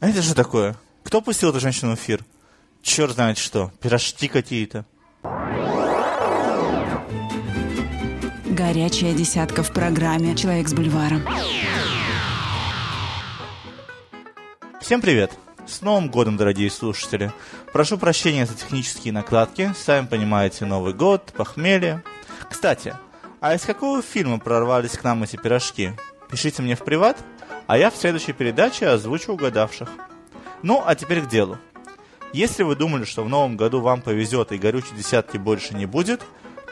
А это же такое? Кто пустил эту женщину в эфир? Черт знает что. Пирожки какие-то. Горячая десятка в программе «Человек с бульваром». Всем привет! С Новым годом, дорогие слушатели! Прошу прощения за технические накладки. Сами понимаете, Новый год, похмелье. Кстати, а из какого фильма прорвались к нам эти пирожки? Пишите мне в приват, а я в следующей передаче озвучу угадавших. Ну, а теперь к делу. Если вы думали, что в новом году вам повезет и горючей десятки больше не будет,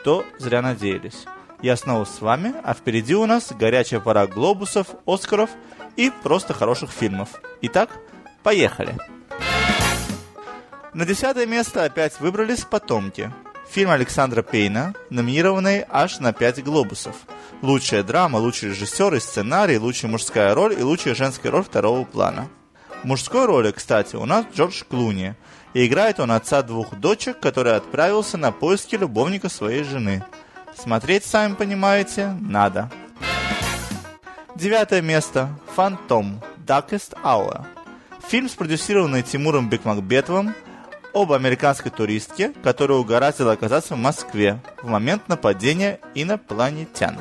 то зря надеялись. Я снова с вами, а впереди у нас горячая пора глобусов, оскаров и просто хороших фильмов. Итак, поехали! На десятое место опять выбрались «Потомки». Фильм Александра Пейна, номинированный аж на 5 глобусов. Лучшая драма, лучший режиссер и сценарий, лучшая мужская роль и лучшая женская роль второго плана. В мужской роли, кстати, у нас Джордж Клуни. И играет он отца двух дочек, который отправился на поиски любовника своей жены. Смотреть, сами понимаете, надо. Девятое место. «Фантом. Darkest Hour». Фильм, спродюсированный Тимуром Бекмакбетовым, об американской туристке, которая угораздила оказаться в Москве в момент нападения инопланетян.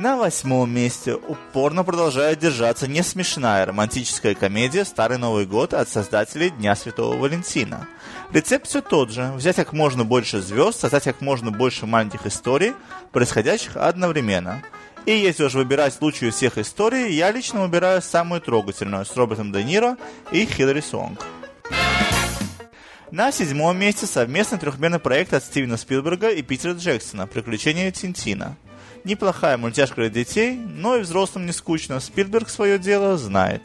На восьмом месте упорно продолжает держаться несмешная романтическая комедия «Старый Новый год» от создателей Дня Святого Валентина. Рецепт все тот же – взять как можно больше звезд, создать как можно больше маленьких историй, происходящих одновременно. И если уж выбирать лучшую всех историй, я лично выбираю самую трогательную с Робертом Де Ниро и Хиллари Сонг. На седьмом месте совместный трехмерный проект от Стивена Спилберга и Питера Джексона «Приключения Тинтина». Неплохая мультяшка для детей, но и взрослым не скучно. Спилберг свое дело знает.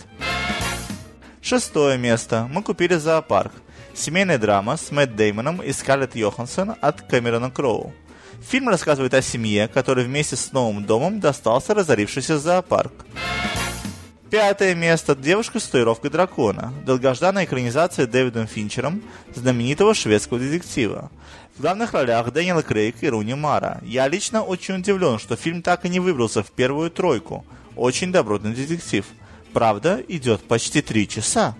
Шестое место. Мы купили зоопарк. Семейная драма с Мэтт Деймоном и Скарлетт Йоханссон от Кэмерона Кроу. Фильм рассказывает о семье, который вместе с новым домом достался разорившийся зоопарк. Пятое место. Девушка с татуировкой дракона. Долгожданная экранизация Дэвидом Финчером знаменитого шведского детектива. В главных ролях Дэниел Крейг и Руни Мара. Я лично очень удивлен, что фильм так и не выбрался в первую тройку. Очень добротный детектив. Правда, идет почти три часа.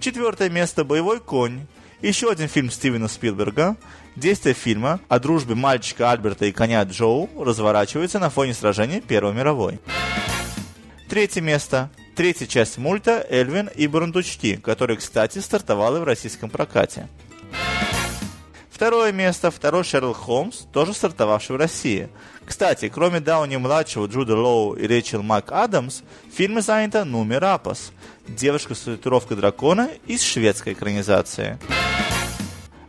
Четвертое место. Боевой конь. Еще один фильм Стивена Спилберга. Действие фильма о дружбе мальчика Альберта и коня Джоу разворачивается на фоне сражения Первой мировой. Третье место. Третья часть мульта «Эльвин и Бурундучки», который, кстати, стартовал в российском прокате. Второе место. Второй Шерлок Холмс, тоже стартовавший в России. Кстати, кроме Дауни-младшего, Джуда Лоу и Рэйчел Мак Адамс, в фильме занята Нуми Рапас, девушка с татуировкой дракона из шведской экранизации.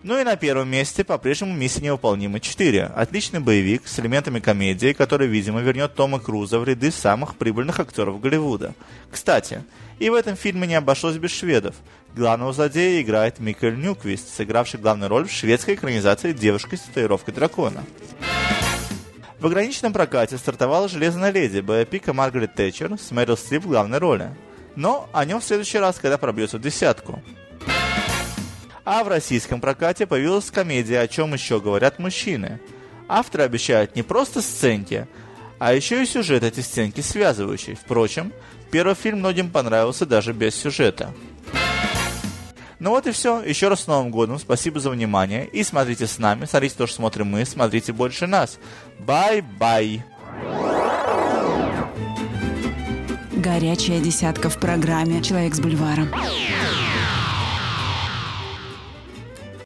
Ну и на первом месте по-прежнему «Миссия невыполнима 4». Отличный боевик с элементами комедии, который, видимо, вернет Тома Круза в ряды самых прибыльных актеров Голливуда. Кстати, и в этом фильме не обошлось без шведов. Главного злодея играет Микель Нюквист, сыгравший главную роль в шведской экранизации «Девушка с татуировкой дракона». В ограниченном прокате стартовала «Железная леди» боепика Маргарет Тэтчер с Мэрил Стрип в главной роли. Но о нем в следующий раз, когда пробьется в десятку. А в российском прокате появилась комедия «О чем еще говорят мужчины». Авторы обещают не просто сценки, а еще и сюжет эти сценки связывающий. Впрочем, первый фильм многим понравился даже без сюжета. Ну вот и все. Еще раз с Новым годом. Спасибо за внимание. И смотрите с нами. Смотрите то, что смотрим мы. Смотрите больше нас. Bye-bye. Горячая десятка в программе «Человек с бульваром».